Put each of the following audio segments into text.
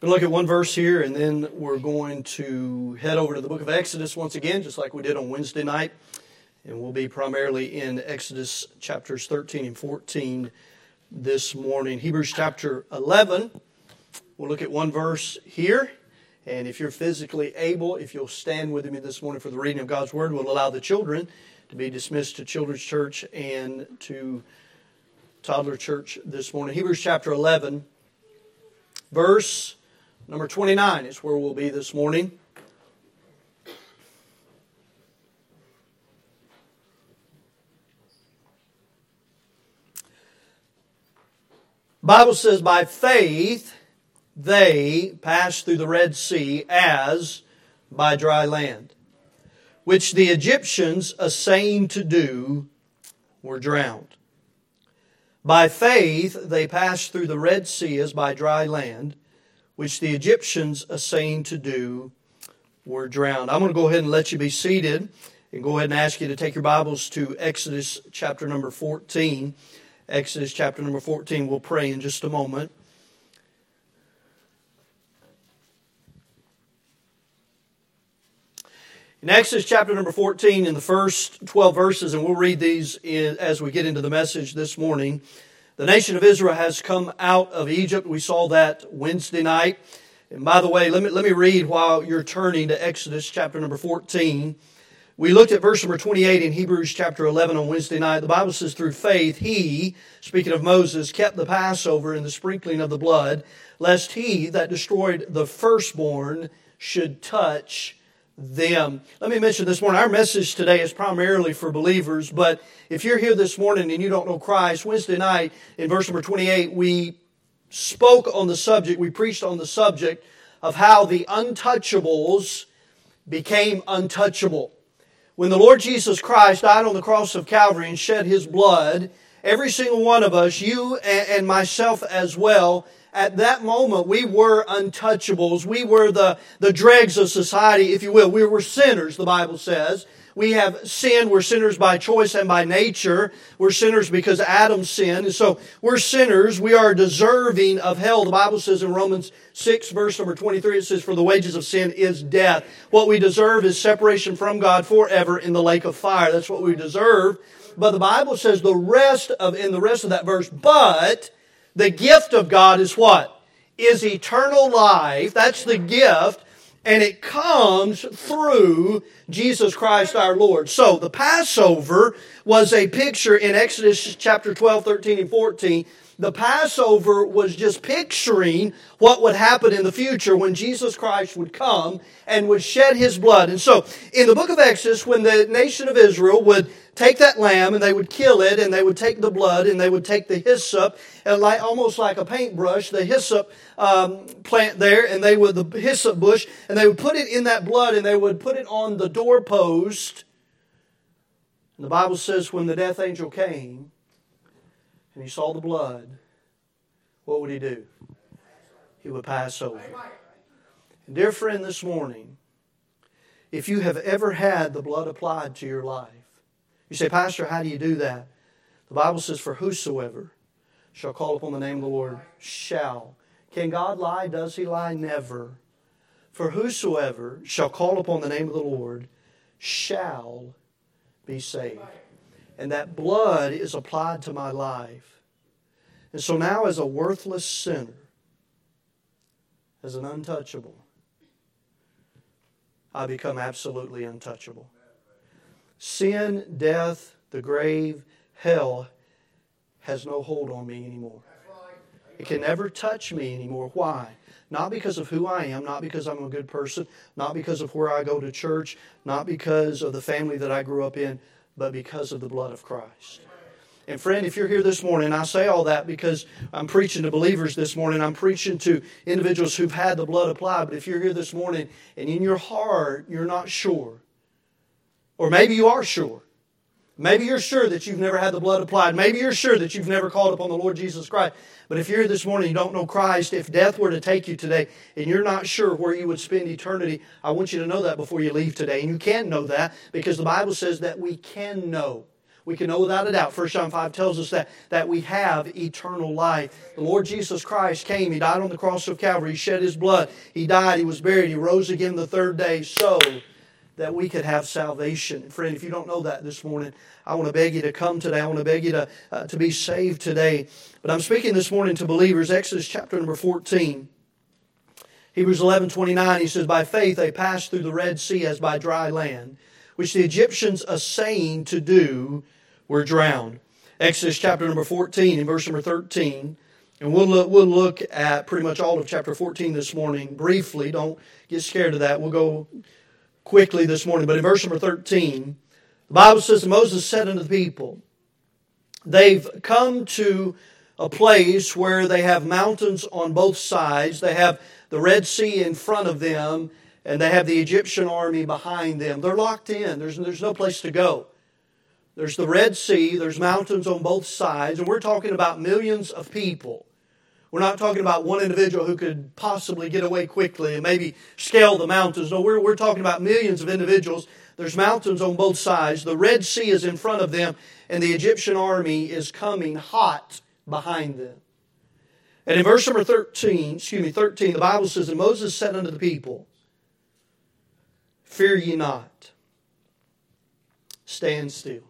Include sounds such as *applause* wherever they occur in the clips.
We'll look at one verse here, and then we're going to head over to the book of Exodus once again, just like we did on Wednesday night. And we'll be primarily in Exodus chapters 13 and 14 this morning. Hebrews chapter 11. We'll look at one verse here. And if you're physically able, if you'll stand with me this morning for the reading of God's Word, we'll allow the children to be dismissed to Children's Church and to Toddler Church this morning. Hebrews chapter 11, verse Number 29 is where we'll be this morning. Bible says by faith they passed through the Red Sea as by dry land, which the Egyptians assaying to do were drowned. By faith they passed through the Red Sea as by dry land which the Egyptians essaying to do were drowned. I'm going to go ahead and let you be seated and go ahead and ask you to take your Bibles to Exodus chapter number 14. Exodus chapter number 14. We'll pray in just a moment. In Exodus chapter number 14, in the first 12 verses, and we'll read these as we get into the message this morning. The nation of Israel has come out of Egypt. We saw that Wednesday night. And by the way, let me, let me read while you're turning to Exodus chapter number 14. We looked at verse number 28 in Hebrews chapter 11 on Wednesday night. The Bible says, through faith, he, speaking of Moses, kept the Passover and the sprinkling of the blood, lest he that destroyed the firstborn should touch them. Let me mention this morning, our message today is primarily for believers, but if you're here this morning and you don't know Christ, Wednesday night in verse number 28, we spoke on the subject, we preached on the subject of how the untouchables became untouchable. When the Lord Jesus Christ died on the cross of Calvary and shed his blood, every single one of us, you and myself as well, at that moment, we were untouchables. We were the, the dregs of society, if you will. We were sinners, the Bible says. We have sinned. We're sinners by choice and by nature. We're sinners because Adam sinned. And so we're sinners. We are deserving of hell. The Bible says in Romans 6, verse number 23, it says, For the wages of sin is death. What we deserve is separation from God forever in the lake of fire. That's what we deserve. But the Bible says the rest of, in the rest of that verse, but the gift of God is what? Is eternal life. That's the gift. And it comes through Jesus Christ our Lord. So the Passover was a picture in Exodus chapter 12, 13, and 14 the Passover was just picturing what would happen in the future when Jesus Christ would come and would shed his blood. And so, in the book of Exodus, when the nation of Israel would take that lamb and they would kill it and they would take the blood and they would take the hyssop and like almost like a paintbrush, the hyssop um, plant there and they would the hyssop bush and they would put it in that blood and they would put it on the doorpost. And the Bible says when the death angel came and he saw the blood, what would he do? He would pass over. And dear friend, this morning, if you have ever had the blood applied to your life, you say, Pastor, how do you do that? The Bible says, For whosoever shall call upon the name of the Lord shall. Can God lie? Does he lie? Never. For whosoever shall call upon the name of the Lord shall be saved and that blood is applied to my life. And so now, as a worthless sinner, as an untouchable, I become absolutely untouchable. Sin, death, the grave, hell has no hold on me anymore. It can never touch me anymore. Why? Not because of who I am, not because I'm a good person, not because of where I go to church, not because of the family that I grew up in, but because of the blood of Christ. And friend, if you're here this morning, I say all that because I'm preaching to believers this morning. I'm preaching to individuals who've had the blood applied. But if you're here this morning and in your heart you're not sure, or maybe you are sure, maybe you're sure that you've never had the blood applied, maybe you're sure that you've never called upon the Lord Jesus Christ. But if you're here this morning, you don't know Christ, if death were to take you today and you're not sure where you would spend eternity, I want you to know that before you leave today. And you can know that because the Bible says that we can know we can know without a doubt. 1 John 5 tells us that, that we have eternal life. The Lord Jesus Christ came, He died on the cross of Calvary, He shed His blood, He died, He was buried, He rose again the third day so that we could have salvation. And friend, if you don't know that this morning, I want to beg you to come today. I want to beg you to, uh, to be saved today. But I'm speaking this morning to believers, Exodus chapter number 14. Hebrews 11 29, he says, By faith they passed through the Red Sea as by dry land, which the Egyptians assaying to do were drowned. Exodus chapter number 14 and verse number 13. And we'll look, we'll look at pretty much all of chapter 14 this morning briefly. Don't get scared of that. We'll go quickly this morning. But in verse number 13, the Bible says, Moses said unto the people, They've come to a place where they have mountains on both sides. They have the Red Sea in front of them, and they have the Egyptian army behind them. They're locked in, there's, there's no place to go. There's the Red Sea, there's mountains on both sides, and we're talking about millions of people. We're not talking about one individual who could possibly get away quickly and maybe scale the mountains. No, we're, we're talking about millions of individuals. There's mountains on both sides. The Red Sea is in front of them, and the Egyptian army is coming hot behind them. And in verse number 13, excuse me, 13, the Bible says, And Moses said unto the people, Fear ye not, stand still.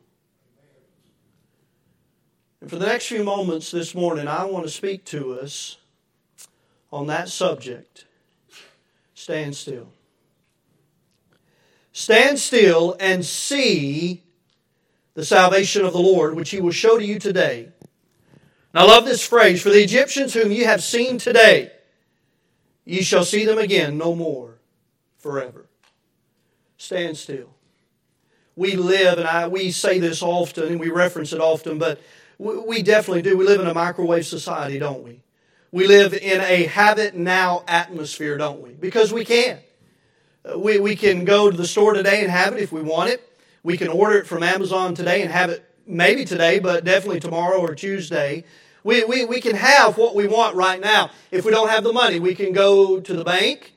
And for the next few moments this morning, I want to speak to us on that subject. Stand still. Stand still and see the salvation of the Lord, which He will show to you today. And I love this phrase For the Egyptians whom you have seen today, ye shall see them again no more forever. Stand still. We live, and I, we say this often, and we reference it often, but we definitely do. We live in a microwave society, don't we? We live in a have it now atmosphere, don't we? Because we can. Uh, we, we can go to the store today and have it if we want it. We can order it from Amazon today and have it maybe today, but definitely tomorrow or Tuesday. We, we, we can have what we want right now. If we don't have the money, we can go to the bank.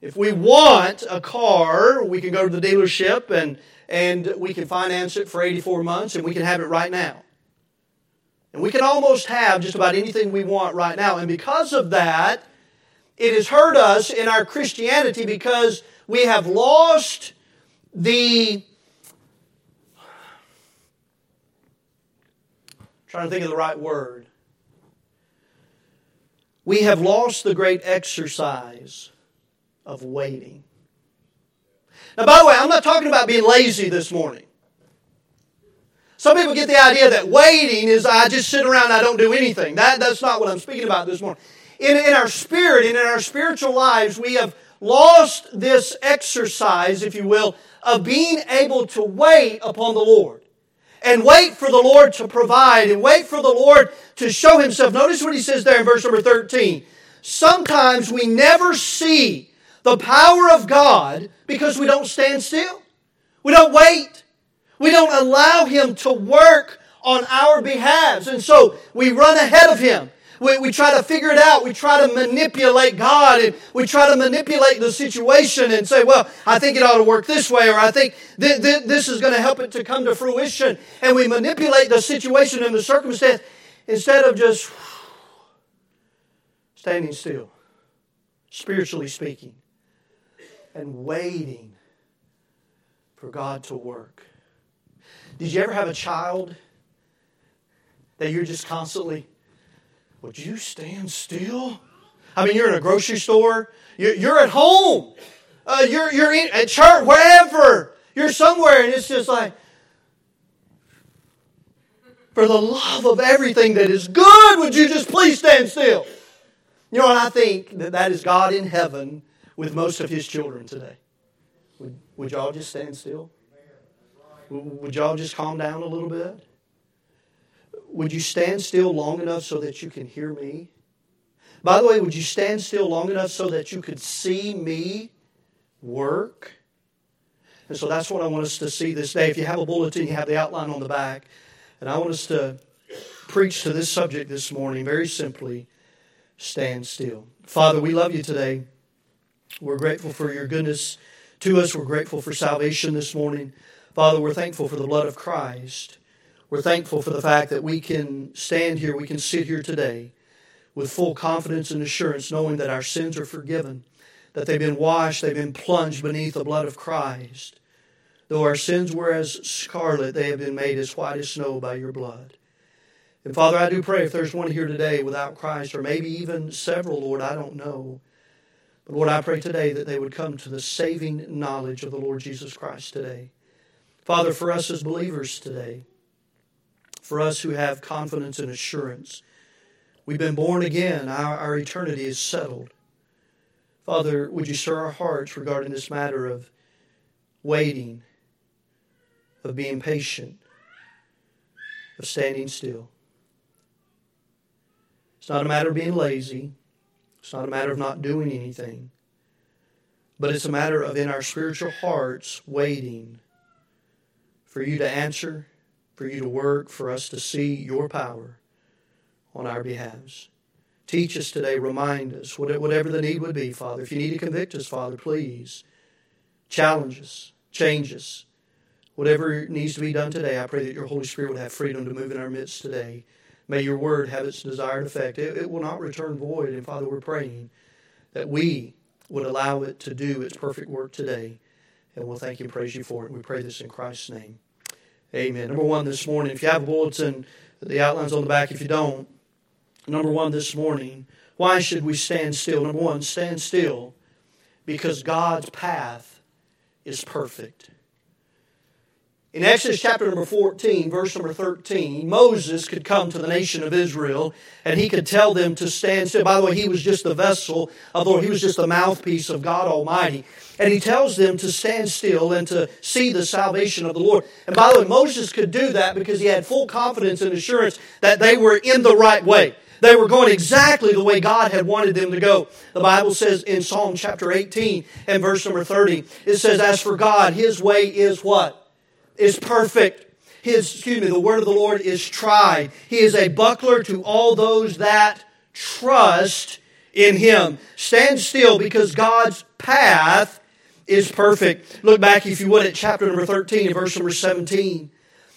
If we want a car, we can go to the dealership and, and we can finance it for 84 months and we can have it right now. And we can almost have just about anything we want right now. And because of that, it has hurt us in our Christianity because we have lost the trying to think of the right word. We have lost the great exercise of waiting. Now, by the way, I'm not talking about being lazy this morning. Some people get the idea that waiting is I just sit around I don't do anything. That, that's not what I'm speaking about this morning. In, in our spirit and in our spiritual lives, we have lost this exercise, if you will, of being able to wait upon the Lord. And wait for the Lord to provide and wait for the Lord to show Himself. Notice what He says there in verse number 13. Sometimes we never see the power of God because we don't stand still. We don't wait. We don't allow Him to work on our behalves. And so we run ahead of Him. We, we try to figure it out. We try to manipulate God and we try to manipulate the situation and say, well, I think it ought to work this way or I think th- th- this is going to help it to come to fruition. And we manipulate the situation and the circumstance instead of just *sighs* standing still, spiritually speaking, and waiting for God to work. Did you ever have a child that you're just constantly, would you stand still? I mean, you're in a grocery store, you're, at home, uh, you're, you're in, at church, wherever. You're somewhere, and it's just like, for the love of everything that is good, would you just please stand still? You know what I think? That that is God in heaven with most of his children today. Would, would y'all just stand still? Would y'all just calm down a little bit? Would you stand still long enough so that you can hear me? By the way, would you stand still long enough so that you could see me work? And so that's what I want us to see this day. If you have a bulletin, you have the outline on the back. And I want us to preach to this subject this morning very simply stand still. Father, we love you today. We're grateful for your goodness to us. We're grateful for salvation this morning. Father, we're thankful for the blood of Christ. We're thankful for the fact that we can stand here, we can sit here today with full confidence and assurance, knowing that our sins are forgiven, that they've been washed, they've been plunged beneath the blood of Christ. Though our sins were as scarlet, they have been made as white as snow by your blood. And Father, I do pray if there's one here today without Christ, or maybe even several, Lord, I don't know. But Lord, I pray today that they would come to the saving knowledge of the Lord Jesus Christ today. Father, for us as believers today, for us who have confidence and assurance, we've been born again, our, our eternity is settled. Father, would you stir our hearts regarding this matter of waiting, of being patient, of standing still? It's not a matter of being lazy. It's not a matter of not doing anything. But it's a matter of in our spiritual hearts waiting for you to answer, for you to work, for us to see your power on our behalves. Teach us today, remind us, whatever the need would be, Father. If you need to convict us, Father, please challenge us, change us. Whatever needs to be done today, I pray that your Holy Spirit would have freedom to move in our midst today. May your word have its desired effect. It, it will not return void. And Father, we're praying that we would allow it to do its perfect work today. And we'll thank you and praise you for it. We pray this in Christ's name. Amen. Number one this morning, if you have a bulletin, the outline's on the back. If you don't, number one this morning, why should we stand still? Number one, stand still because God's path is perfect. In Exodus chapter number 14, verse number 13, Moses could come to the nation of Israel and he could tell them to stand still. By the way, he was just the vessel of the Lord, he was just the mouthpiece of God Almighty. And he tells them to stand still and to see the salvation of the Lord. And by the way, Moses could do that because he had full confidence and assurance that they were in the right way. They were going exactly the way God had wanted them to go. The Bible says in Psalm chapter 18 and verse number 30, it says, As for God, his way is what? Is perfect. His, excuse me, the word of the Lord is tried. He is a buckler to all those that trust in him. Stand still because God's path is perfect. Look back, if you would, at chapter number 13 and verse number 17.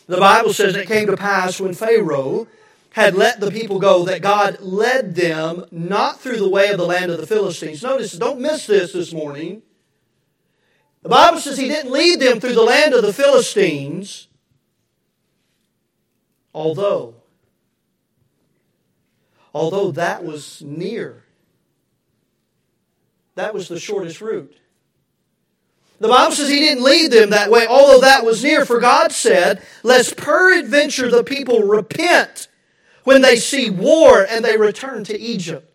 The Bible says it came to pass when Pharaoh had let the people go that God led them not through the way of the land of the Philistines. Notice, don't miss this this morning. The Bible says he didn't lead them through the land of the Philistines, although, although that was near. That was the shortest route. The Bible says he didn't lead them that way, although that was near, for God said, Lest peradventure the people repent when they see war and they return to Egypt.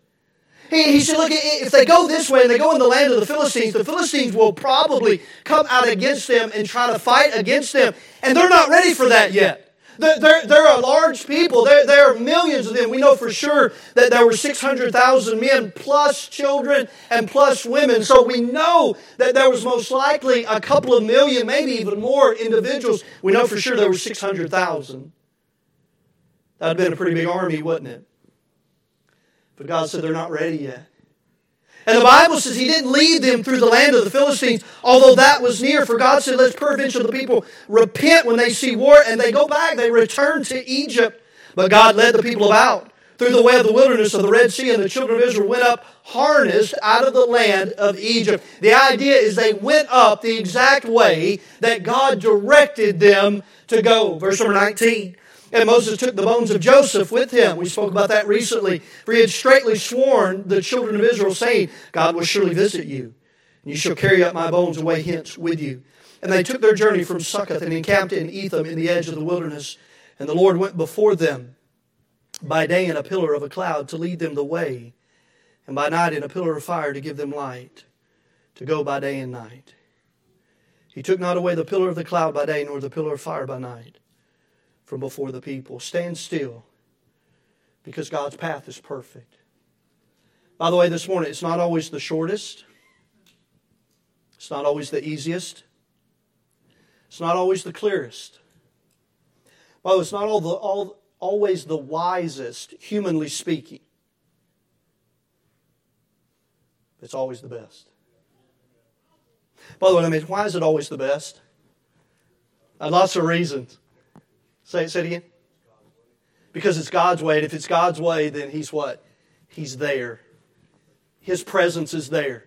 He, he said, look, if they go this way and they go in the land of the Philistines, the Philistines will probably come out against them and try to fight against them. And they're not ready for that yet. They're, they're, a large people. There, there are millions of them. We know for sure that there were 600,000 men plus children and plus women. So we know that there was most likely a couple of million, maybe even more individuals. We know for sure there were 600,000. That would have been a pretty big army, wouldn't it? But God said they're not ready yet. And the Bible says he didn't lead them through the land of the Philistines, although that was near. For God said, let's peradventure the people repent when they see war, and they go back, they return to Egypt. But God led the people about through the way of the wilderness of the Red Sea, and the children of Israel went up harnessed out of the land of Egypt. The idea is they went up the exact way that God directed them to go. Verse number 19. And Moses took the bones of Joseph with him. We spoke about that recently. For he had straightly sworn the children of Israel, saying, God will surely visit you, and you shall carry up my bones away hence with you. And they took their journey from Succoth and encamped in Etham in the edge of the wilderness. And the Lord went before them by day in a pillar of a cloud to lead them the way, and by night in a pillar of fire to give them light, to go by day and night. He took not away the pillar of the cloud by day, nor the pillar of fire by night from before the people. Stand still because God's path is perfect. By the way, this morning, it's not always the shortest, it's not always the easiest, it's not always the clearest. By the way, it's not all the, all, always the wisest, humanly speaking. It's always the best. By the way, I mean, why is it always the best? Lots of reasons. Say, say it again. Because it's God's way, and if it's God's way, then He's what? He's there. His presence is there.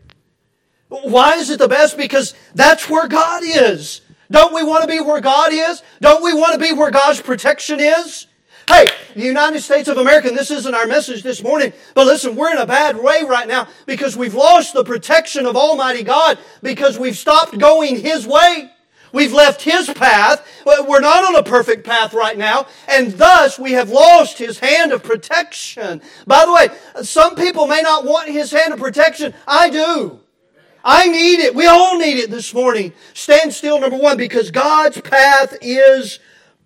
Why is it the best? Because that's where God is. Don't we want to be where God is? Don't we want to be where God's protection is? Hey, the United States of America, and this isn't our message this morning, but listen, we're in a bad way right now because we've lost the protection of Almighty God because we've stopped going His way. We've left His path. We're not on a perfect path right now, and thus we have lost His hand of protection. By the way, some people may not want His hand of protection. I do. I need it. We all need it this morning. Stand still, number one, because God's path is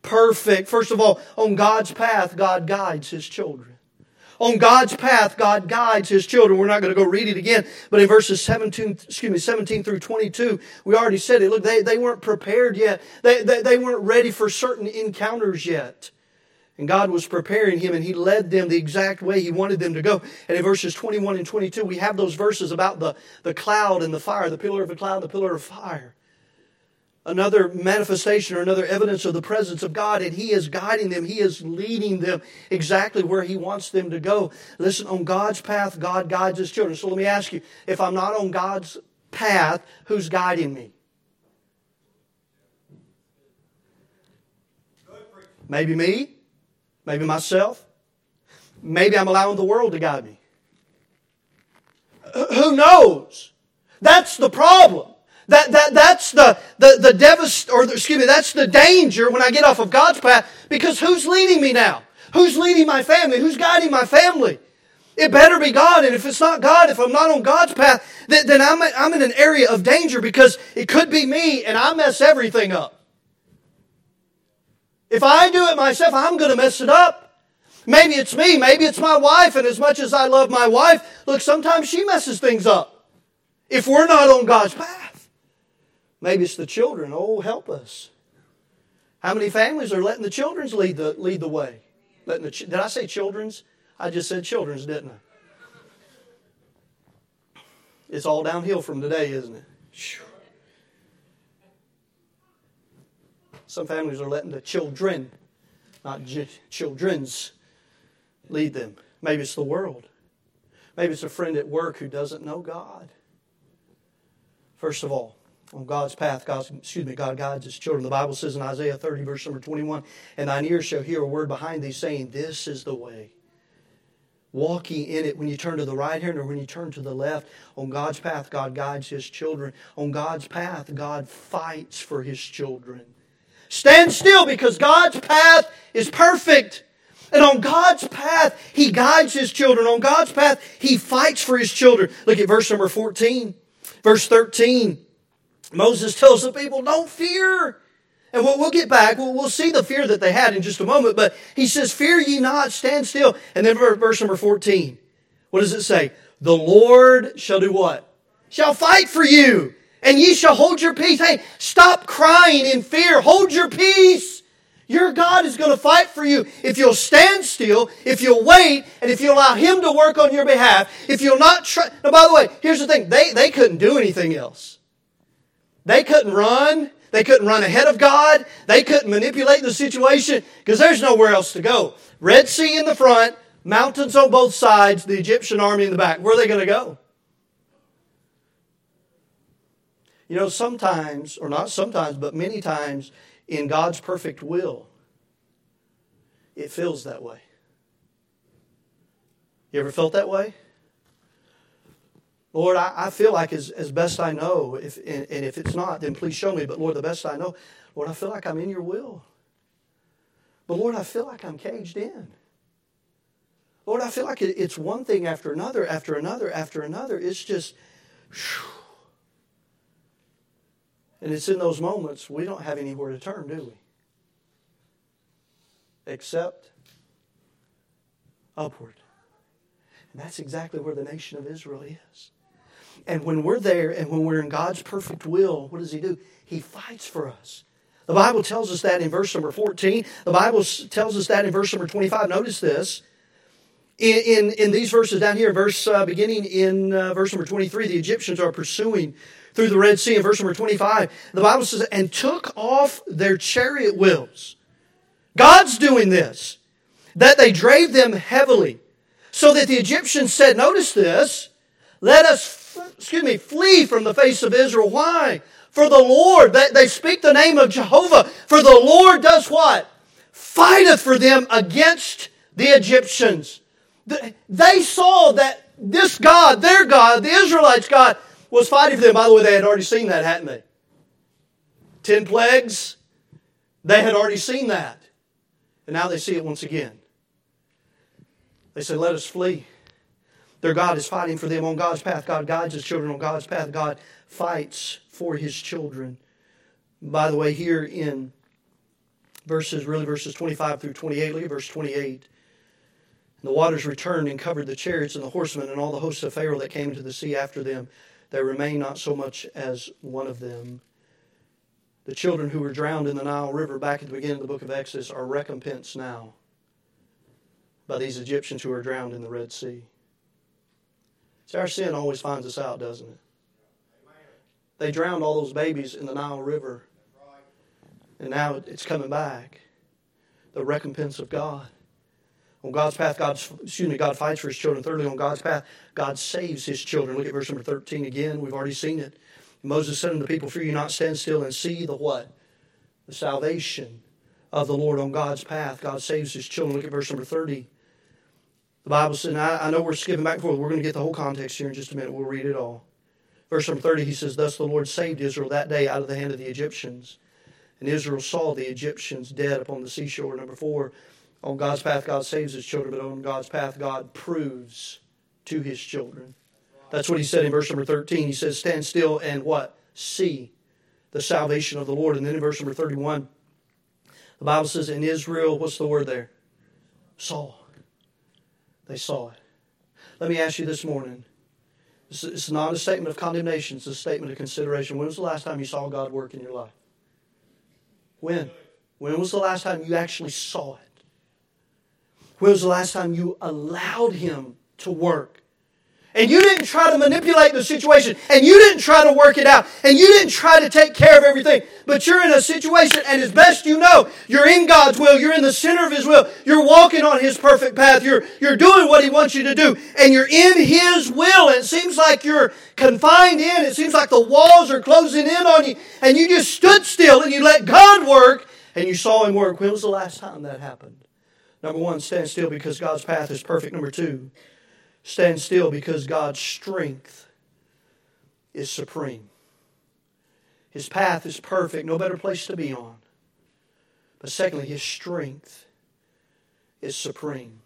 perfect. First of all, on God's path, God guides His children. On God's path, God guides His children. We're not going to go read it again, but in verses 17, excuse me, 17 through 22, we already said it. Look, they, they weren't prepared yet. They, they, they weren't ready for certain encounters yet. And God was preparing him and he led them the exact way he wanted them to go. And in verses 21 and 22, we have those verses about the, the cloud and the fire, the pillar of the cloud, the pillar of fire another manifestation or another evidence of the presence of God, and He is guiding them. He is leading them exactly where He wants them to go. Listen, on God's path, God guides His children. So let me ask you if I'm not on God's path, who's guiding me? Maybe me, maybe myself, maybe I'm allowing the world to guide me. Who knows? That's the problem. That, that, that's the, the, the devast, or the, excuse me, that's the danger when I get off of God's path because who's leading me now? Who's leading my family? Who's guiding my family? It better be God. And if it's not God, if I'm not on God's path, then, then I'm, I'm in an area of danger because it could be me and I mess everything up. If I do it myself, I'm going to mess it up. Maybe it's me. Maybe it's my wife. And as much as I love my wife, look, sometimes she messes things up. If we're not on God's path. Maybe it's the children. Oh, help us. How many families are letting the children's lead the, lead the way? Letting the, did I say children's? I just said children's, didn't I? It's all downhill from today, isn't it? Some families are letting the children, not j- children's, lead them. Maybe it's the world. Maybe it's a friend at work who doesn't know God. First of all, on God's path, God, excuse me, God guides his children. The Bible says in Isaiah 30, verse number 21, and thine ears shall hear a word behind thee saying, This is the way. Walking in it when you turn to the right hand or when you turn to the left. On God's path, God guides his children. On God's path, God fights for his children. Stand still because God's path is perfect. And on God's path, He guides His children. On God's path, He fights for His children. Look at verse number 14. Verse 13. Moses tells the people, don't fear. And we'll, we'll get back. We'll, see the fear that they had in just a moment. But he says, fear ye not, stand still. And then verse number 14. What does it say? The Lord shall do what? Shall fight for you. And ye shall hold your peace. Hey, stop crying in fear. Hold your peace. Your God is going to fight for you if you'll stand still, if you'll wait, and if you'll allow Him to work on your behalf. If you'll not try. Now, by the way, here's the thing. They, they couldn't do anything else. They couldn't run. They couldn't run ahead of God. They couldn't manipulate the situation because there's nowhere else to go. Red Sea in the front, mountains on both sides, the Egyptian army in the back. Where are they going to go? You know, sometimes, or not sometimes, but many times in God's perfect will, it feels that way. You ever felt that way? Lord, I, I feel like as, as best I know, if, and, and if it's not, then please show me. But Lord, the best I know, Lord, I feel like I'm in your will. But Lord, I feel like I'm caged in. Lord, I feel like it's one thing after another, after another, after another. It's just, whew. and it's in those moments we don't have anywhere to turn, do we? Except upward. And that's exactly where the nation of Israel is. And when we're there and when we're in God's perfect will, what does He do? He fights for us. The Bible tells us that in verse number 14. The Bible tells us that in verse number 25. Notice this. In, in, in these verses down here, verse uh, beginning in uh, verse number 23, the Egyptians are pursuing through the Red Sea. In verse number 25, the Bible says, and took off their chariot wheels. God's doing this. That they drave them heavily. So that the Egyptians said, notice this, let us, excuse me, flee from the face of Israel. Why? For the Lord, they, they speak the name of Jehovah. For the Lord does what? Fighteth for them against the Egyptians. They saw that this God, their God, the Israelites' God, was fighting for them. By the way, they had already seen that, hadn't they? Ten plagues, they had already seen that. And now they see it once again. They say, Let us flee. Their God is fighting for them on God's path. God guides his children on God's path. God fights for his children. By the way, here in verses, really verses 25 through 28, look at verse 28. The waters returned and covered the chariots and the horsemen and all the hosts of Pharaoh that came into the sea after them. There remained not so much as one of them. The children who were drowned in the Nile River back at the beginning of the book of Exodus are recompensed now by these Egyptians who are drowned in the Red Sea. See, our sin always finds us out, doesn't it? They drowned all those babies in the Nile River. And now it's coming back. The recompense of God. On God's path, God, excuse me, God fights for his children. Thirdly, on God's path, God saves his children. Look at verse number 13 again. We've already seen it. Moses said unto the people, Fear you not, stand still and see the what? The salvation of the Lord on God's path. God saves his children. Look at verse number 30. The Bible says, I, I know we're skipping back and forth. We're going to get the whole context here in just a minute. We'll read it all. Verse number 30, he says, Thus the Lord saved Israel that day out of the hand of the Egyptians. And Israel saw the Egyptians dead upon the seashore. Number four, on God's path, God saves his children, but on God's path, God proves to his children. That's what he said in verse number 13. He says, Stand still and what? See the salvation of the Lord. And then in verse number 31, the Bible says, In Israel, what's the word there? Saw. They saw it. Let me ask you this morning. It's not a statement of condemnation, it's a statement of consideration. When was the last time you saw God work in your life? When? When was the last time you actually saw it? When was the last time you allowed Him to work? And you didn't try to manipulate the situation, and you didn't try to work it out, and you didn't try to take care of everything. But you're in a situation, and as best you know, you're in God's will, you're in the center of His will, you're walking on His perfect path, you're, you're doing what He wants you to do, and you're in His will. And it seems like you're confined in, it seems like the walls are closing in on you, and you just stood still and you let God work, and you saw Him work. When was the last time that happened? Number one, stand still because God's path is perfect. Number two, stand still because God's strength is supreme. His path is perfect, no better place to be on. But secondly, his strength is supreme.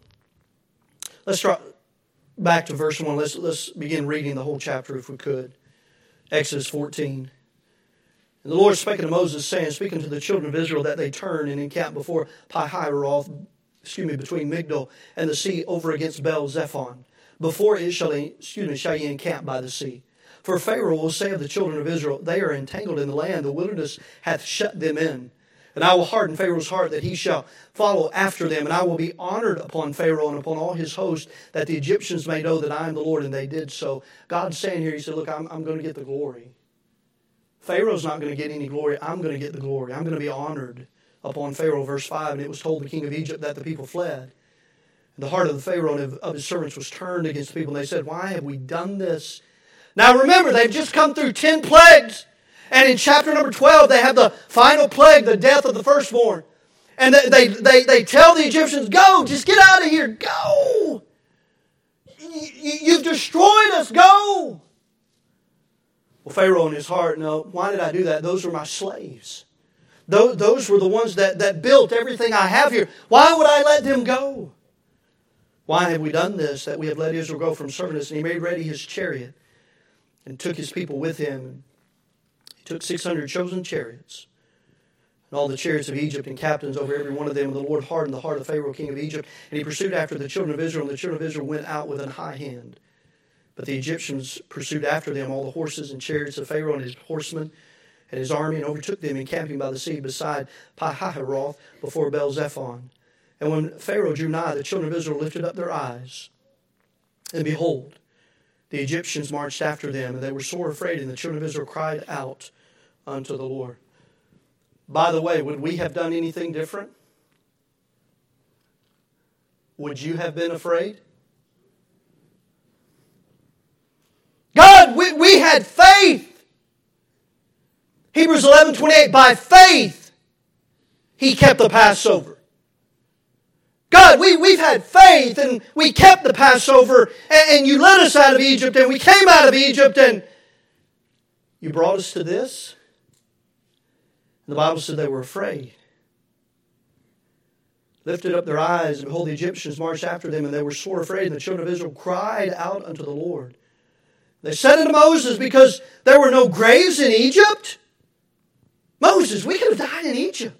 Let's start back to verse 1. Let's, let's begin reading the whole chapter if we could. Exodus 14. And the Lord spake unto Moses, saying, Speaking to the children of Israel, that they turn and encamp before Pihahiroth excuse me, between Migdol and the sea over against Baal Zephon. Before it shall, excuse me, shall ye encamp by the sea. For Pharaoh will say of the children of Israel, They are entangled in the land, the wilderness hath shut them in. And I will harden Pharaoh's heart that he shall follow after them, and I will be honored upon Pharaoh and upon all his host, that the Egyptians may know that I am the Lord, and they did so. God's saying here, He said, Look, I'm, I'm going to get the glory. Pharaoh's not going to get any glory. I'm going to get the glory. I'm going to be honored upon Pharaoh, verse 5, and it was told the king of Egypt that the people fled. The heart of the Pharaoh and of his servants was turned against the people, and they said, Why have we done this? Now remember, they've just come through 10 plagues. And in chapter number 12, they have the final plague, the death of the firstborn. And they, they, they, they tell the Egyptians, Go, just get out of here, go. You've destroyed us, go. Well, Pharaoh in his heart, no, why did I do that? Those were my slaves. Those were the ones that, that built everything I have here. Why would I let them go? Why have we done this, that we have let Israel go from serving us? And he made ready his chariot and took his people with him. He took 600 chosen chariots and all the chariots of Egypt and captains over every one of them. And the Lord hardened the heart of Pharaoh, king of Egypt, and he pursued after the children of Israel. And the children of Israel went out with an high hand. But the Egyptians pursued after them all the horses and chariots of Pharaoh and his horsemen and his army and overtook them encamping by the sea beside Pihahiroth before Baal Zephon. And when Pharaoh drew nigh, the children of Israel lifted up their eyes, and behold, the Egyptians marched after them, and they were sore afraid, and the children of Israel cried out unto the Lord. By the way, would we have done anything different? would you have been afraid? God, we, we had faith. Hebrews 11 28, by faith, he kept the Passover. God, we, we've had faith and we kept the Passover and, and you led us out of Egypt and we came out of Egypt and you brought us to this. The Bible said they were afraid. Lifted up their eyes, and behold, the Egyptians marched after them, and they were sore afraid. And the children of Israel cried out unto the Lord. They said unto Moses, Because there were no graves in Egypt? Moses, we could have died in Egypt.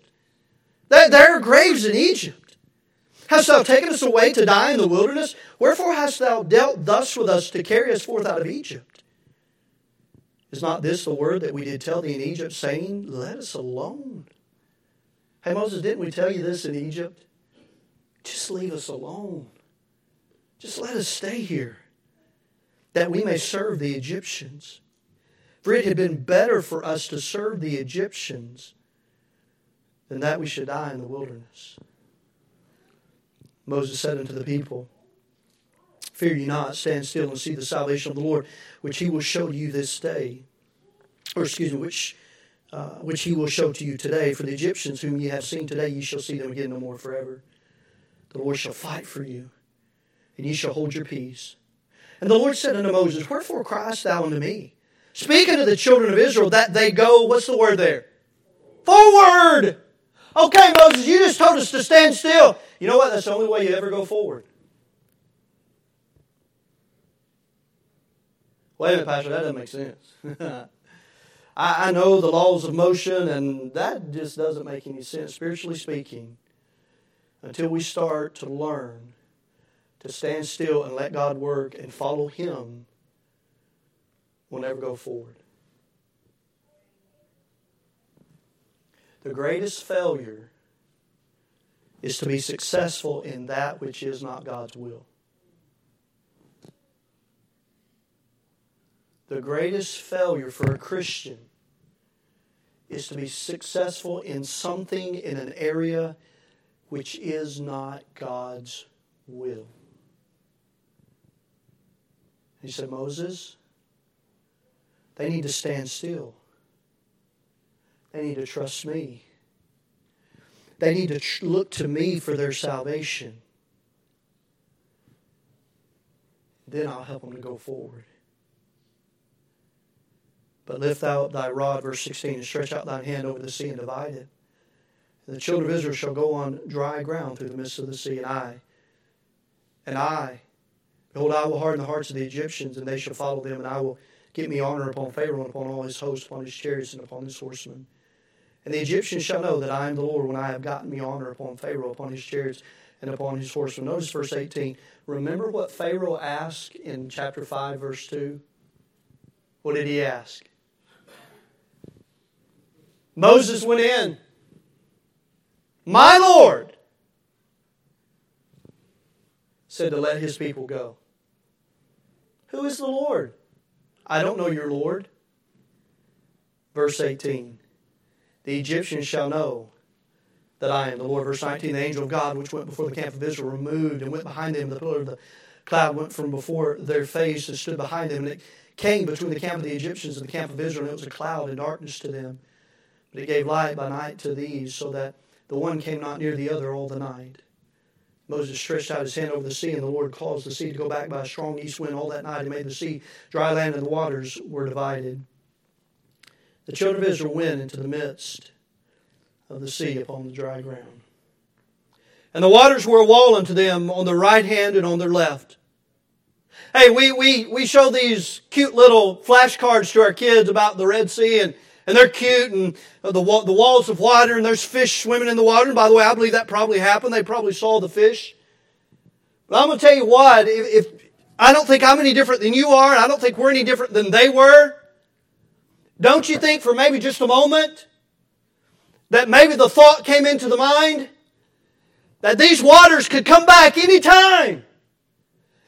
There are graves in Egypt. Hast thou taken us away to die in the wilderness? Wherefore hast thou dealt thus with us to carry us forth out of Egypt? Is not this the word that we did tell thee in Egypt, saying, Let us alone? Hey, Moses, didn't we tell you this in Egypt? Just leave us alone. Just let us stay here, that we may serve the Egyptians. For it had been better for us to serve the Egyptians than that we should die in the wilderness. Moses said unto the people, Fear ye not, stand still and see the salvation of the Lord, which he will show you this day. Or, excuse me, which, uh, which he will show to you today. For the Egyptians whom ye have seen today, ye shall see them again no more forever. The Lord shall fight for you, and ye shall hold your peace. And the Lord said unto Moses, Wherefore criest thou unto me? Speaking to the children of Israel that they go, what's the word there? Forward! Okay, Moses, you just told us to stand still. You know what? That's the only way you ever go forward. Wait a minute, Pastor, that doesn't make sense. *laughs* I, I know the laws of motion, and that just doesn't make any sense, spiritually speaking, until we start to learn to stand still and let God work and follow Him we'll never go forward. The greatest failure is to be successful in that which is not God's will. The greatest failure for a Christian is to be successful in something in an area which is not God's will. He said, Moses, they need to stand still. They need to trust me. They need to look to me for their salvation. Then I'll help them to go forward. But lift thou up thy rod, verse 16, and stretch out thine hand over the sea and divide it. And the children of Israel shall go on dry ground through the midst of the sea, and I, and I, behold, I will harden the hearts of the Egyptians, and they shall follow them, and I will Give me honor upon Pharaoh and upon all his hosts, upon his chariots and upon his horsemen. And the Egyptians shall know that I am the Lord when I have gotten me honor upon Pharaoh, upon his chariots, and upon his horsemen. Notice verse 18. Remember what Pharaoh asked in chapter 5, verse 2? What did he ask? Moses went in. My Lord said to let his people go. Who is the Lord? I don't know your Lord. Verse 18 The Egyptians shall know that I am the Lord. Verse 19 The angel of God, which went before the camp of Israel, removed and went behind them. The pillar of the cloud went from before their face and stood behind them. And it came between the camp of the Egyptians and the camp of Israel, and it was a cloud and darkness to them. But it gave light by night to these, so that the one came not near the other all the night. Moses stretched out his hand over the sea, and the Lord caused the sea to go back by a strong east wind all that night. He made the sea dry land, and the waters were divided. The children of Israel went into the midst of the sea upon the dry ground. And the waters were a wall unto them on their right hand and on their left. Hey, we, we, we show these cute little flashcards to our kids about the Red Sea and and they're cute and the, the walls of water and there's fish swimming in the water. And by the way, I believe that probably happened. They probably saw the fish. But I'm going to tell you what, if, if I don't think I'm any different than you are, and I don't think we're any different than they were, don't you think for maybe just a moment that maybe the thought came into the mind that these waters could come back any time?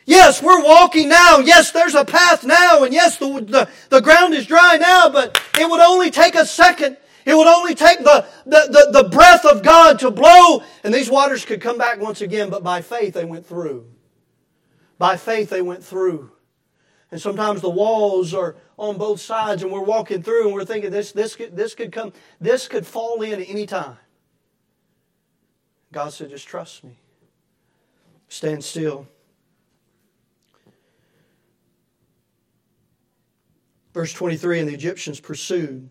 Yes, we're walking now. Yes, there's a path now. And yes, the, the, the ground is dry now, but it would only take a second. It would only take the, the, the, the, breath of God to blow, and these waters could come back once again, but by faith they went through. By faith they went through. And sometimes the walls are on both sides, and we're walking through and we're thinking this, this, could, this could come, this could fall in any time. God said, just trust me. Stand still. Verse 23 And the Egyptians pursued,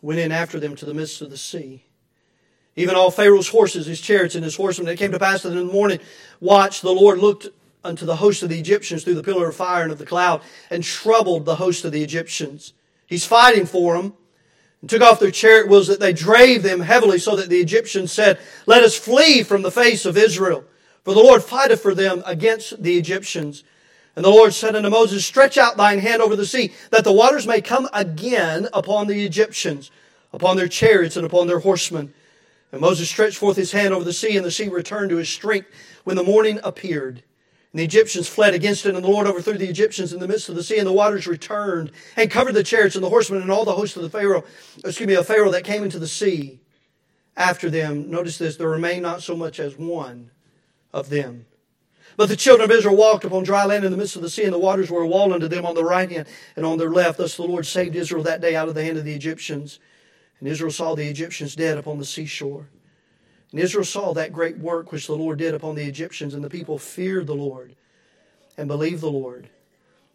went in after them to the midst of the sea. Even all Pharaoh's horses, his chariots, and his horsemen. It came to pass that in the morning watch the Lord looked unto the host of the Egyptians through the pillar of fire and of the cloud and troubled the host of the Egyptians. He's fighting for them and took off their chariot wheels that they drave them heavily so that the Egyptians said, Let us flee from the face of Israel. For the Lord fighteth for them against the Egyptians. And the Lord said unto Moses, Stretch out thine hand over the sea, that the waters may come again upon the Egyptians, upon their chariots and upon their horsemen. And Moses stretched forth his hand over the sea, and the sea returned to his strength when the morning appeared. And the Egyptians fled against it, and the Lord overthrew the Egyptians in the midst of the sea, and the waters returned and covered the chariots and the horsemen and all the host of the Pharaoh, excuse me, of Pharaoh that came into the sea after them. Notice this, there remained not so much as one of them. But the children of Israel walked upon dry land in the midst of the sea, and the waters were a wall unto them on the right hand and on their left. Thus the Lord saved Israel that day out of the hand of the Egyptians. And Israel saw the Egyptians dead upon the seashore. And Israel saw that great work which the Lord did upon the Egyptians, and the people feared the Lord and believed the Lord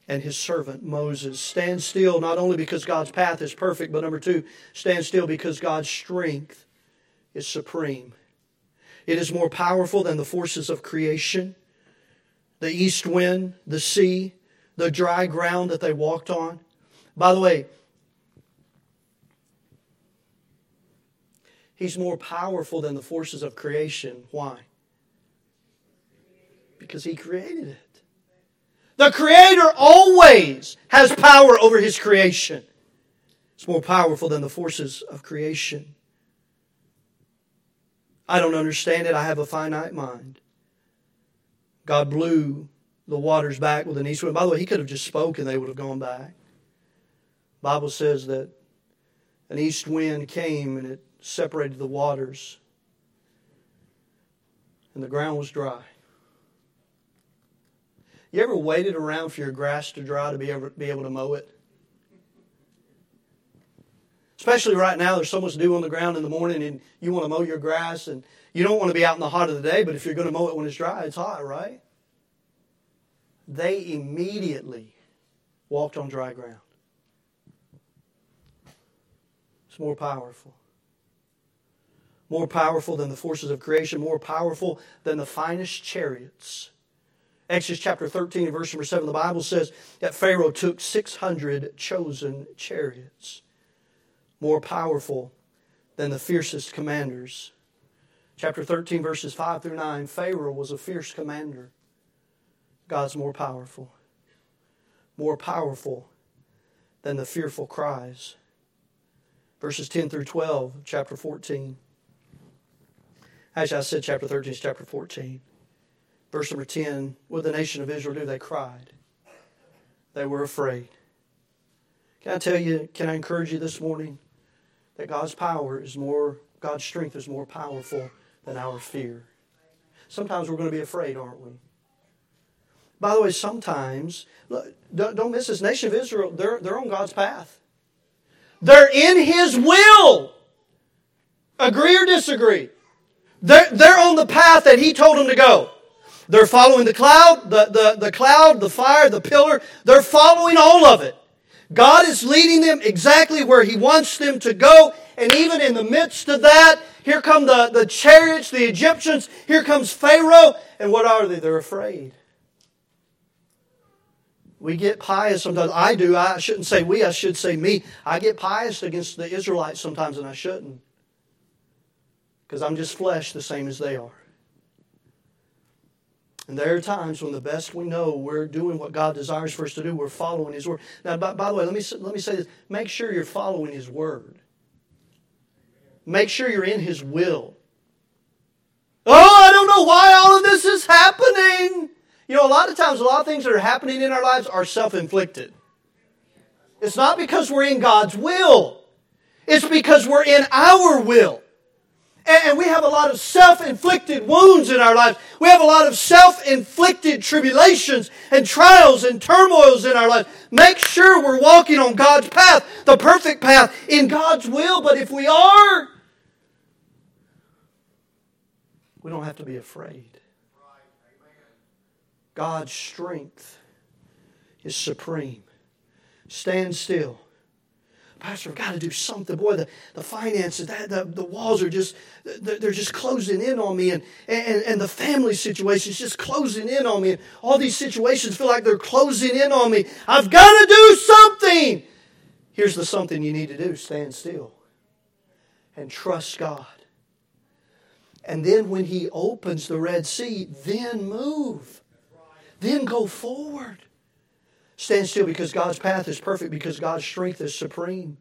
and his servant Moses. Stand still, not only because God's path is perfect, but number two, stand still because God's strength is supreme. It is more powerful than the forces of creation, the east wind, the sea, the dry ground that they walked on. By the way, He's more powerful than the forces of creation. Why? Because He created it. The Creator always has power over His creation. It's more powerful than the forces of creation. I don't understand it. I have a finite mind. God blew the waters back with an east wind. By the way, He could have just spoken, they would have gone back. Bible says that an east wind came and it separated the waters, and the ground was dry. You ever waited around for your grass to dry to be able, be able to mow it? Especially right now, there's so much dew on the ground in the morning, and you want to mow your grass, and you don't want to be out in the hot of the day, but if you're going to mow it when it's dry, it's hot, right? They immediately walked on dry ground. It's more powerful more powerful than the forces of creation, more powerful than the finest chariots. Exodus chapter 13, verse number 7, the Bible says that Pharaoh took 600 chosen chariots, more powerful than the fiercest commanders. Chapter 13, verses 5 through 9, Pharaoh was a fierce commander. God's more powerful, more powerful than the fearful cries. Verses 10 through 12, chapter 14. Actually, I said chapter 13 is chapter 14. Verse number 10 What the nation of Israel do? They cried. They were afraid. Can I tell you, can I encourage you this morning that God's power is more, God's strength is more powerful than our fear? Sometimes we're going to be afraid, aren't we? By the way, sometimes, look, don't miss this. Nation of Israel, they're, they're on God's path. They're in His will. Agree or disagree? They're, they're on the path that he told them to go. They're following the cloud, the, the, the cloud, the fire, the pillar. They're following all of it. God is leading them exactly where He wants them to go. And even in the midst of that, here come the, the chariots, the Egyptians. Here comes Pharaoh. And what are they? They're afraid. We get pious sometimes. I do. I shouldn't say we, I should say me. I get pious against the Israelites sometimes, and I shouldn't because I'm just flesh the same as they are. And there are times when the best we know, we're doing what God desires for us to do. We're following His Word. Now, by, by the way, let me, let me say this. Make sure you're following His Word. Make sure you're in His will. Oh, I don't know why all of this is happening. You know, a lot of times, a lot of things that are happening in our lives are self inflicted. It's not because we're in God's will. It's because we're in our will. And we have a lot of self inflicted wounds in our lives. We have a lot of self inflicted tribulations and trials and turmoils in our lives. Make sure we're walking on God's path, the perfect path, in God's will. But if we are, we don't have to be afraid. God's strength is supreme. Stand still Pastor, I've got to do something. Boy, the, the finances, that, the, the walls are just, they're just closing in on me. And, and, and the family situation is just closing in on me. And all these situations feel like they're closing in on me. I've got to do something. Here's the something you need to do stand still and trust God. And then when He opens the Red Sea, then move. Then go forward. Stand still because God's path is perfect, because God's strength is supreme.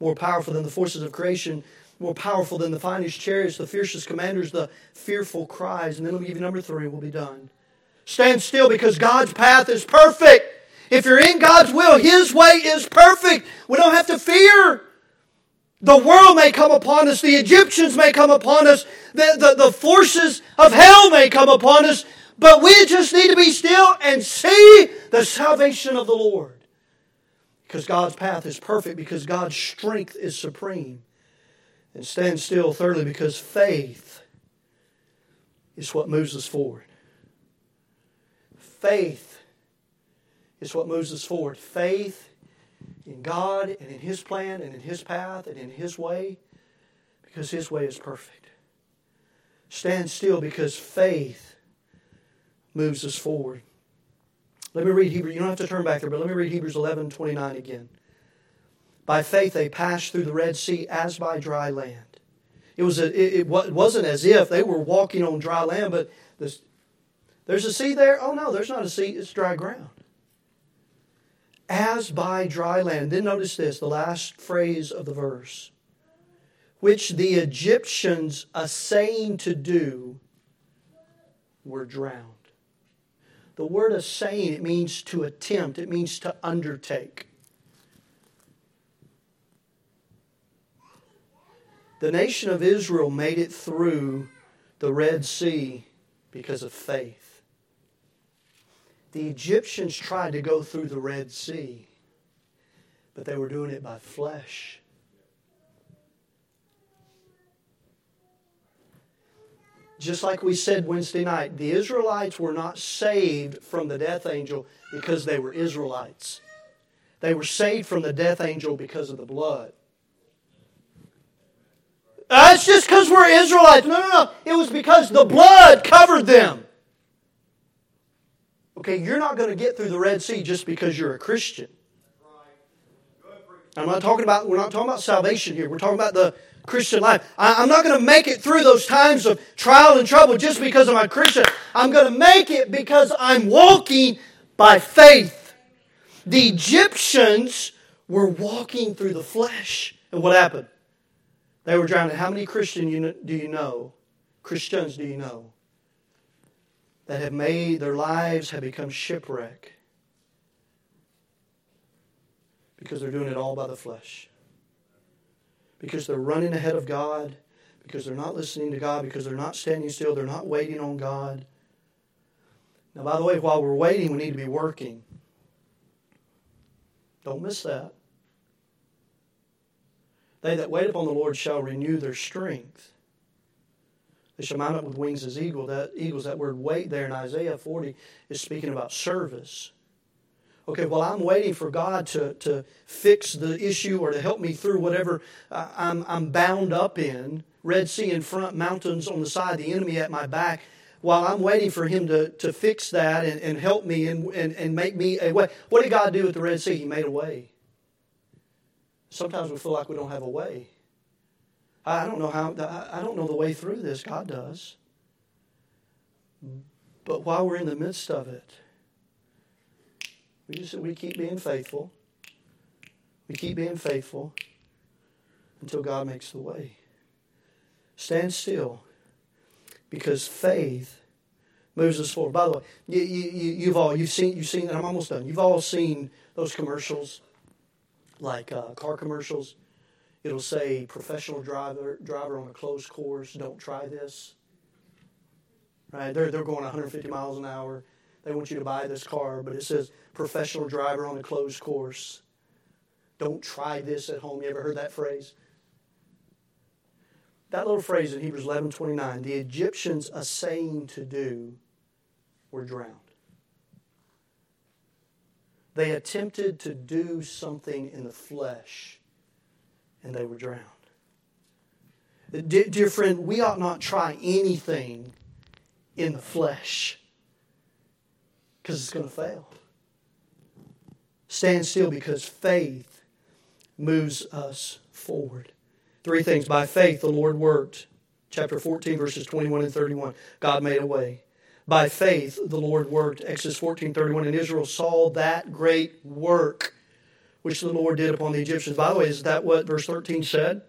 More powerful than the forces of creation, more powerful than the finest chariots, the fiercest commanders, the fearful cries. And then me give you number three, we'll be done. Stand still because God's path is perfect. If you're in God's will, His way is perfect. We don't have to fear. The world may come upon us, the Egyptians may come upon us, the, the, the forces of hell may come upon us, but we just need to be still and see the salvation of the Lord. Because God's path is perfect, because God's strength is supreme. And stand still, thirdly, because faith is what moves us forward. Faith is what moves us forward. Faith in God and in His plan and in His path and in His way, because His way is perfect. Stand still because faith moves us forward. Let me read Hebrews. You don't have to turn back there, but let me read Hebrews 11 29 again. By faith they passed through the Red Sea as by dry land. It, was a, it, it wasn't as if they were walking on dry land, but this, there's a sea there? Oh no, there's not a sea, it's dry ground. As by dry land. Then notice this, the last phrase of the verse. Which the Egyptians assaying to do were drowned. The word assaying, it means to attempt, it means to undertake. The nation of Israel made it through the Red Sea because of faith. The Egyptians tried to go through the Red Sea, but they were doing it by flesh. Just like we said Wednesday night, the Israelites were not saved from the death angel because they were Israelites. They were saved from the death angel because of the blood. Uh, That's just because we're Israelites. No, no, no. It was because the blood covered them. Okay, you're not going to get through the Red Sea just because you're a Christian. I'm not talking about, we're not talking about salvation here. We're talking about the Christian life. I, am not going to make it through those times of trial and trouble just because I'm a Christian. I'm going to make it because I'm walking by faith. The Egyptians were walking through the flesh. And what happened? They were drowning. How many Christians do you know? Christians do you know? That have made their lives have become shipwreck because they're doing it all by the flesh because they're running ahead of God, because they're not listening to God, because they're not standing still, they're not waiting on God. Now, by the way, while we're waiting, we need to be working. Don't miss that. They that wait upon the Lord shall renew their strength. They shall mount up with wings as eagle. That eagles, that word wait there in Isaiah 40 is speaking about service. Okay, well, I'm waiting for God to, to fix the issue or to help me through whatever uh, I'm, I'm bound up in. Red Sea in front, mountains on the side, the enemy at my back. While I'm waiting for him to, to fix that and, and help me and, and, and make me a way. What did God do with the Red Sea? He made a way. Sometimes we feel like we don't have a way. I don't know how, I don't know the way through this. God does. But while we're in the midst of it, we just we keep being faithful. We keep being faithful until God makes the way. Stand still because faith moves us forward. By the way, you, you, you've all you've seen you've seen. I'm almost done. You've all seen those commercials, like uh, car commercials, it'll say professional driver driver on a closed course, don't try this. Right? They're, they're going 150 miles an hour. They want you to buy this car, but it says professional driver on a closed course. Don't try this at home. You ever heard that phrase? That little phrase in Hebrews 11 29, the Egyptians assaying to do were drowned. They attempted to do something in the flesh and they were drowned. Dear friend, we ought not try anything in the flesh because it's going to fail. Stand still because faith moves us forward. Three things. By faith, the Lord worked. Chapter 14, verses 21 and 31. God made a way. By faith, the Lord worked. Exodus 14, 31. And Israel saw that great work which the Lord did upon the Egyptians. By the way, is that what verse 13 said?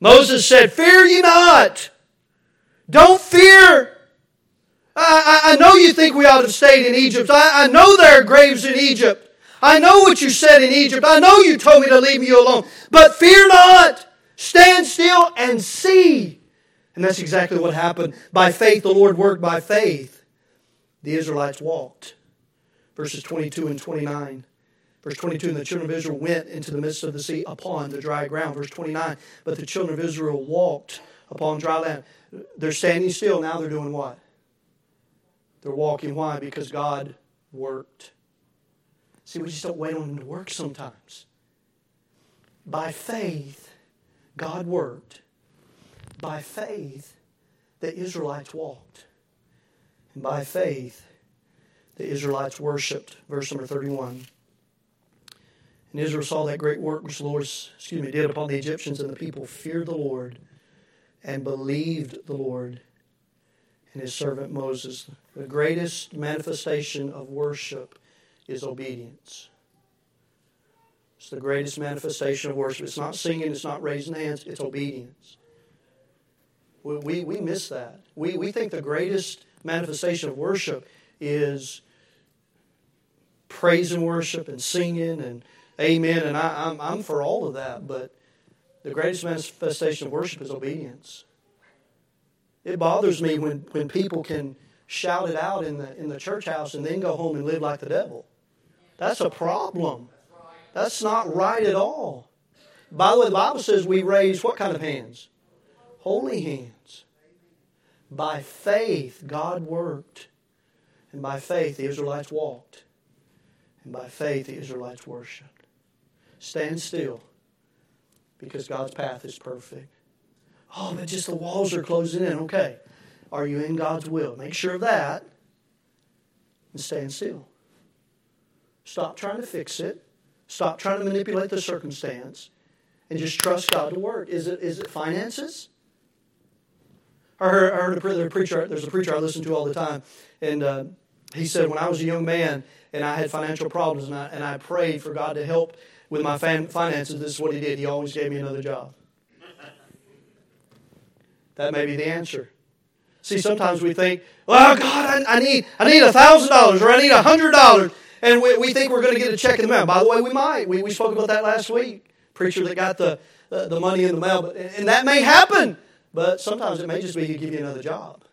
Moses said, Fear ye not. Don't fear. I, I, know you think we ought to stayed in Egypt. I, I know there are graves in Egypt. I know what you said in Egypt. I know you told me to leave you alone. But fear not. Stand still and see. And that's exactly what happened. By faith, the Lord worked by faith. The Israelites walked. Verses 22 and 29. Verse 22, and the children of Israel went into the midst of the sea upon the dry ground. Verse 29, but the children of Israel walked upon dry land. They're standing still. Now they're doing what? They're walking. Why? Because God worked. See, we just don't wait on Him to work sometimes. By faith, God worked. By faith, the Israelites walked. And by faith, the Israelites worshiped. Verse number 31. And Israel saw that great work which the Lord excuse me, did upon the Egyptians, and the people feared the Lord and believed the Lord and his servant Moses. The greatest manifestation of worship is obedience. It's the greatest manifestation of worship. It's not singing, it's not raising hands, it's obedience. We, we, we miss that. We, we think the greatest manifestation of worship is praise and worship and singing and amen, and I, I'm, I'm for all of that, but the greatest manifestation of worship is obedience. It bothers me when, when people can shout it out in the, in the church house and then go home and live like the devil. That's a problem. That's not right at all. By the way, the Bible says we raise what kind of hands? Holy hands. By faith, God worked. And by faith, the Israelites walked. And by faith, the Israelites worshiped. Stand still because God's path is perfect. Oh, but just the walls are closing in. Okay. Are you in God's will? Make sure of that and stand still. Stop trying to fix it. Stop trying to manipulate the circumstance and just trust God to work. Is it, is it finances? I heard, I heard a preacher, there's a preacher I listen to all the time, and uh, he said, When I was a young man and I had financial problems and I, and I prayed for God to help with my finances, this is what he did. He always gave me another job. That may be the answer. See, sometimes we think, well, God, I, I need I need $1,000 or I need $100. And we, we think we're going to get a check in the mail. By the way, we might. We, we spoke about that last week. Preacher that got the, the, the money in the mail. But, and that may happen. But sometimes it may just be to give you another job.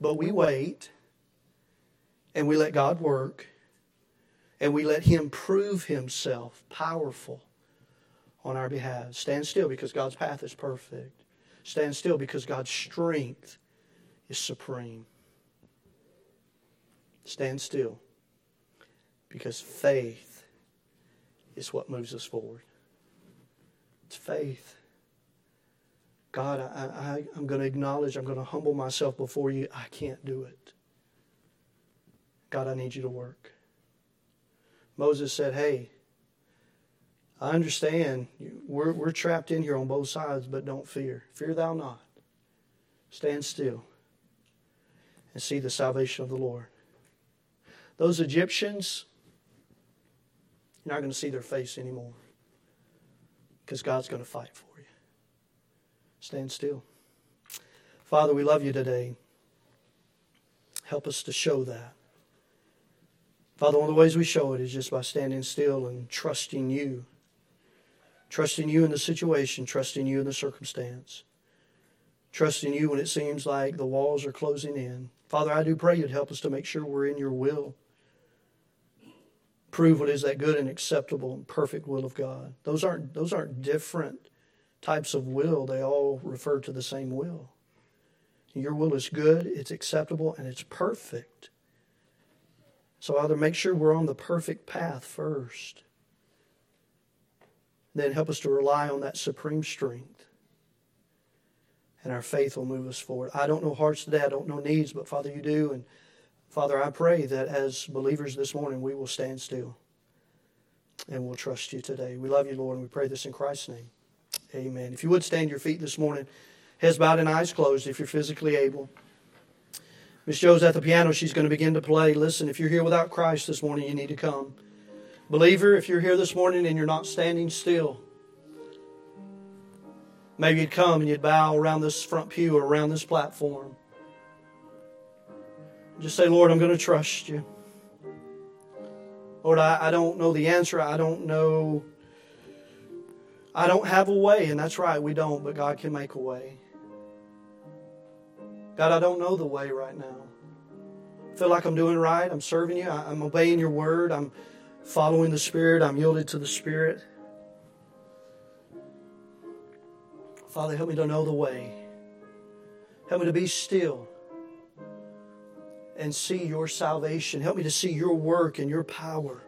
But we wait and we let God work and we let Him prove Himself powerful on our behalf. Stand still because God's path is perfect. Stand still because God's strength is supreme. Stand still because faith is what moves us forward. It's faith. God, I, I, I'm going to acknowledge, I'm going to humble myself before you. I can't do it. God, I need you to work. Moses said, Hey, I understand we're, we're trapped in here on both sides, but don't fear. Fear thou not. Stand still and see the salvation of the Lord. Those Egyptians, you're not going to see their face anymore because God's going to fight for you. Stand still. Father, we love you today. Help us to show that. Father, one of the ways we show it is just by standing still and trusting you Trusting you in the situation, trusting you in the circumstance, trusting you when it seems like the walls are closing in. Father, I do pray you'd help us to make sure we're in your will. Prove what is that good and acceptable and perfect will of God. Those aren't, those aren't different types of will, they all refer to the same will. Your will is good, it's acceptable, and it's perfect. So, Father, make sure we're on the perfect path first. Then help us to rely on that supreme strength. And our faith will move us forward. I don't know hearts today, I don't know needs, but Father, you do. And Father, I pray that as believers this morning, we will stand still and we'll trust you today. We love you, Lord, and we pray this in Christ's name. Amen. If you would stand your feet this morning, heads bowed and eyes closed, if you're physically able. Miss Joe's at the piano. She's going to begin to play. Listen, if you're here without Christ this morning, you need to come. Believer, if you're here this morning and you're not standing still, maybe you'd come and you'd bow around this front pew or around this platform. Just say, Lord, I'm going to trust you. Lord, I, I don't know the answer. I don't know. I don't have a way, and that's right, we don't, but God can make a way. God, I don't know the way right now. I feel like I'm doing right. I'm serving you. I'm obeying your word. I'm following the Spirit. I'm yielded to the Spirit. Father, help me to know the way. Help me to be still and see your salvation. Help me to see your work and your power.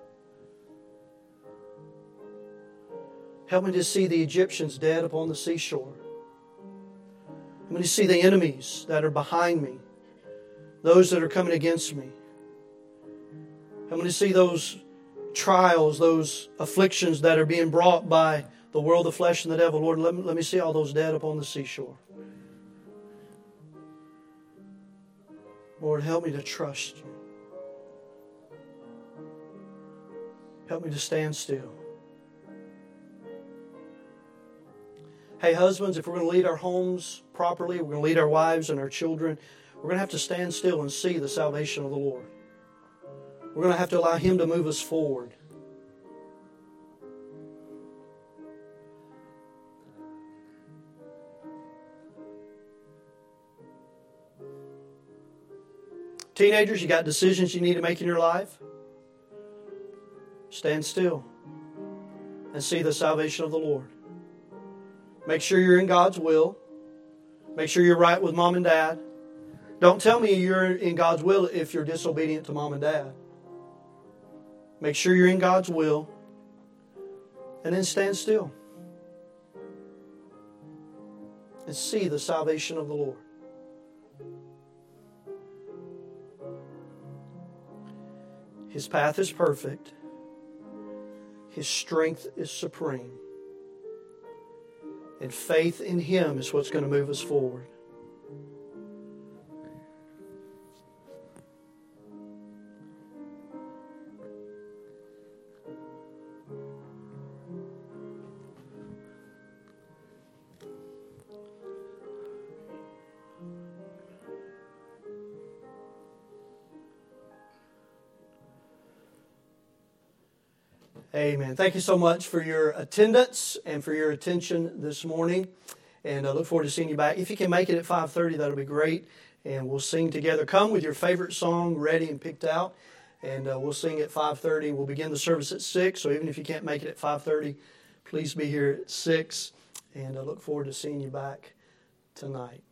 Help me to see the Egyptians dead upon the seashore. I'm going to see the enemies that are behind me, those that are coming against me. I'm going to see those trials, those afflictions that are being brought by the world, the flesh, and the devil. Lord, let me, let me see all those dead upon the seashore. Lord, help me to trust you. Help me to stand still. Hey, husbands, if we're going to lead our homes properly, we're going to lead our wives and our children, we're going to have to stand still and see the salvation of the Lord. We're going to have to allow Him to move us forward. Teenagers, you got decisions you need to make in your life? Stand still and see the salvation of the Lord. Make sure you're in God's will. Make sure you're right with mom and dad. Don't tell me you're in God's will if you're disobedient to mom and dad. Make sure you're in God's will. And then stand still. And see the salvation of the Lord. His path is perfect. His strength is supreme. And faith in Him is what's going to move us forward. Amen. Thank you so much for your attendance and for your attention this morning. And I look forward to seeing you back. If you can make it at 5:30, that'll be great. And we'll sing together. Come with your favorite song ready and picked out. And uh, we'll sing at 5:30. We'll begin the service at 6. So even if you can't make it at 5:30, please be here at 6. And I look forward to seeing you back tonight.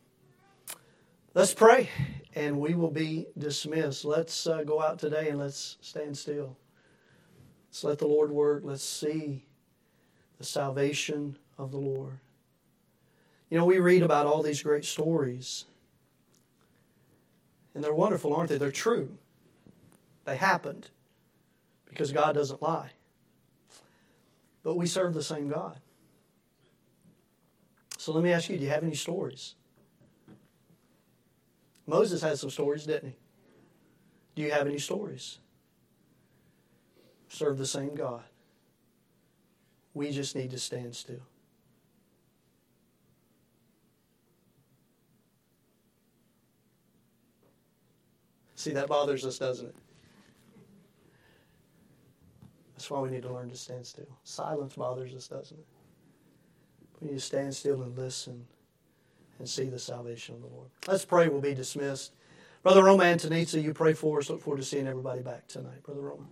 Let's pray, and we will be dismissed. Let's uh, go out today and let's stand still. Let's let the Lord work. Let's see the salvation of the Lord. You know, we read about all these great stories, and they're wonderful, aren't they? They're true. They happened because God doesn't lie. But we serve the same God. So let me ask you do you have any stories? Moses had some stories, didn't he? Do you have any stories? Serve the same God. We just need to stand still. See, that bothers us, doesn't it? That's why we need to learn to stand still. Silence bothers us, doesn't it? We need to stand still and listen and see the salvation of the Lord. Let's pray. We'll be dismissed. Brother Roma Antonizzi, you pray for us. Look forward to seeing everybody back tonight. Brother Roma.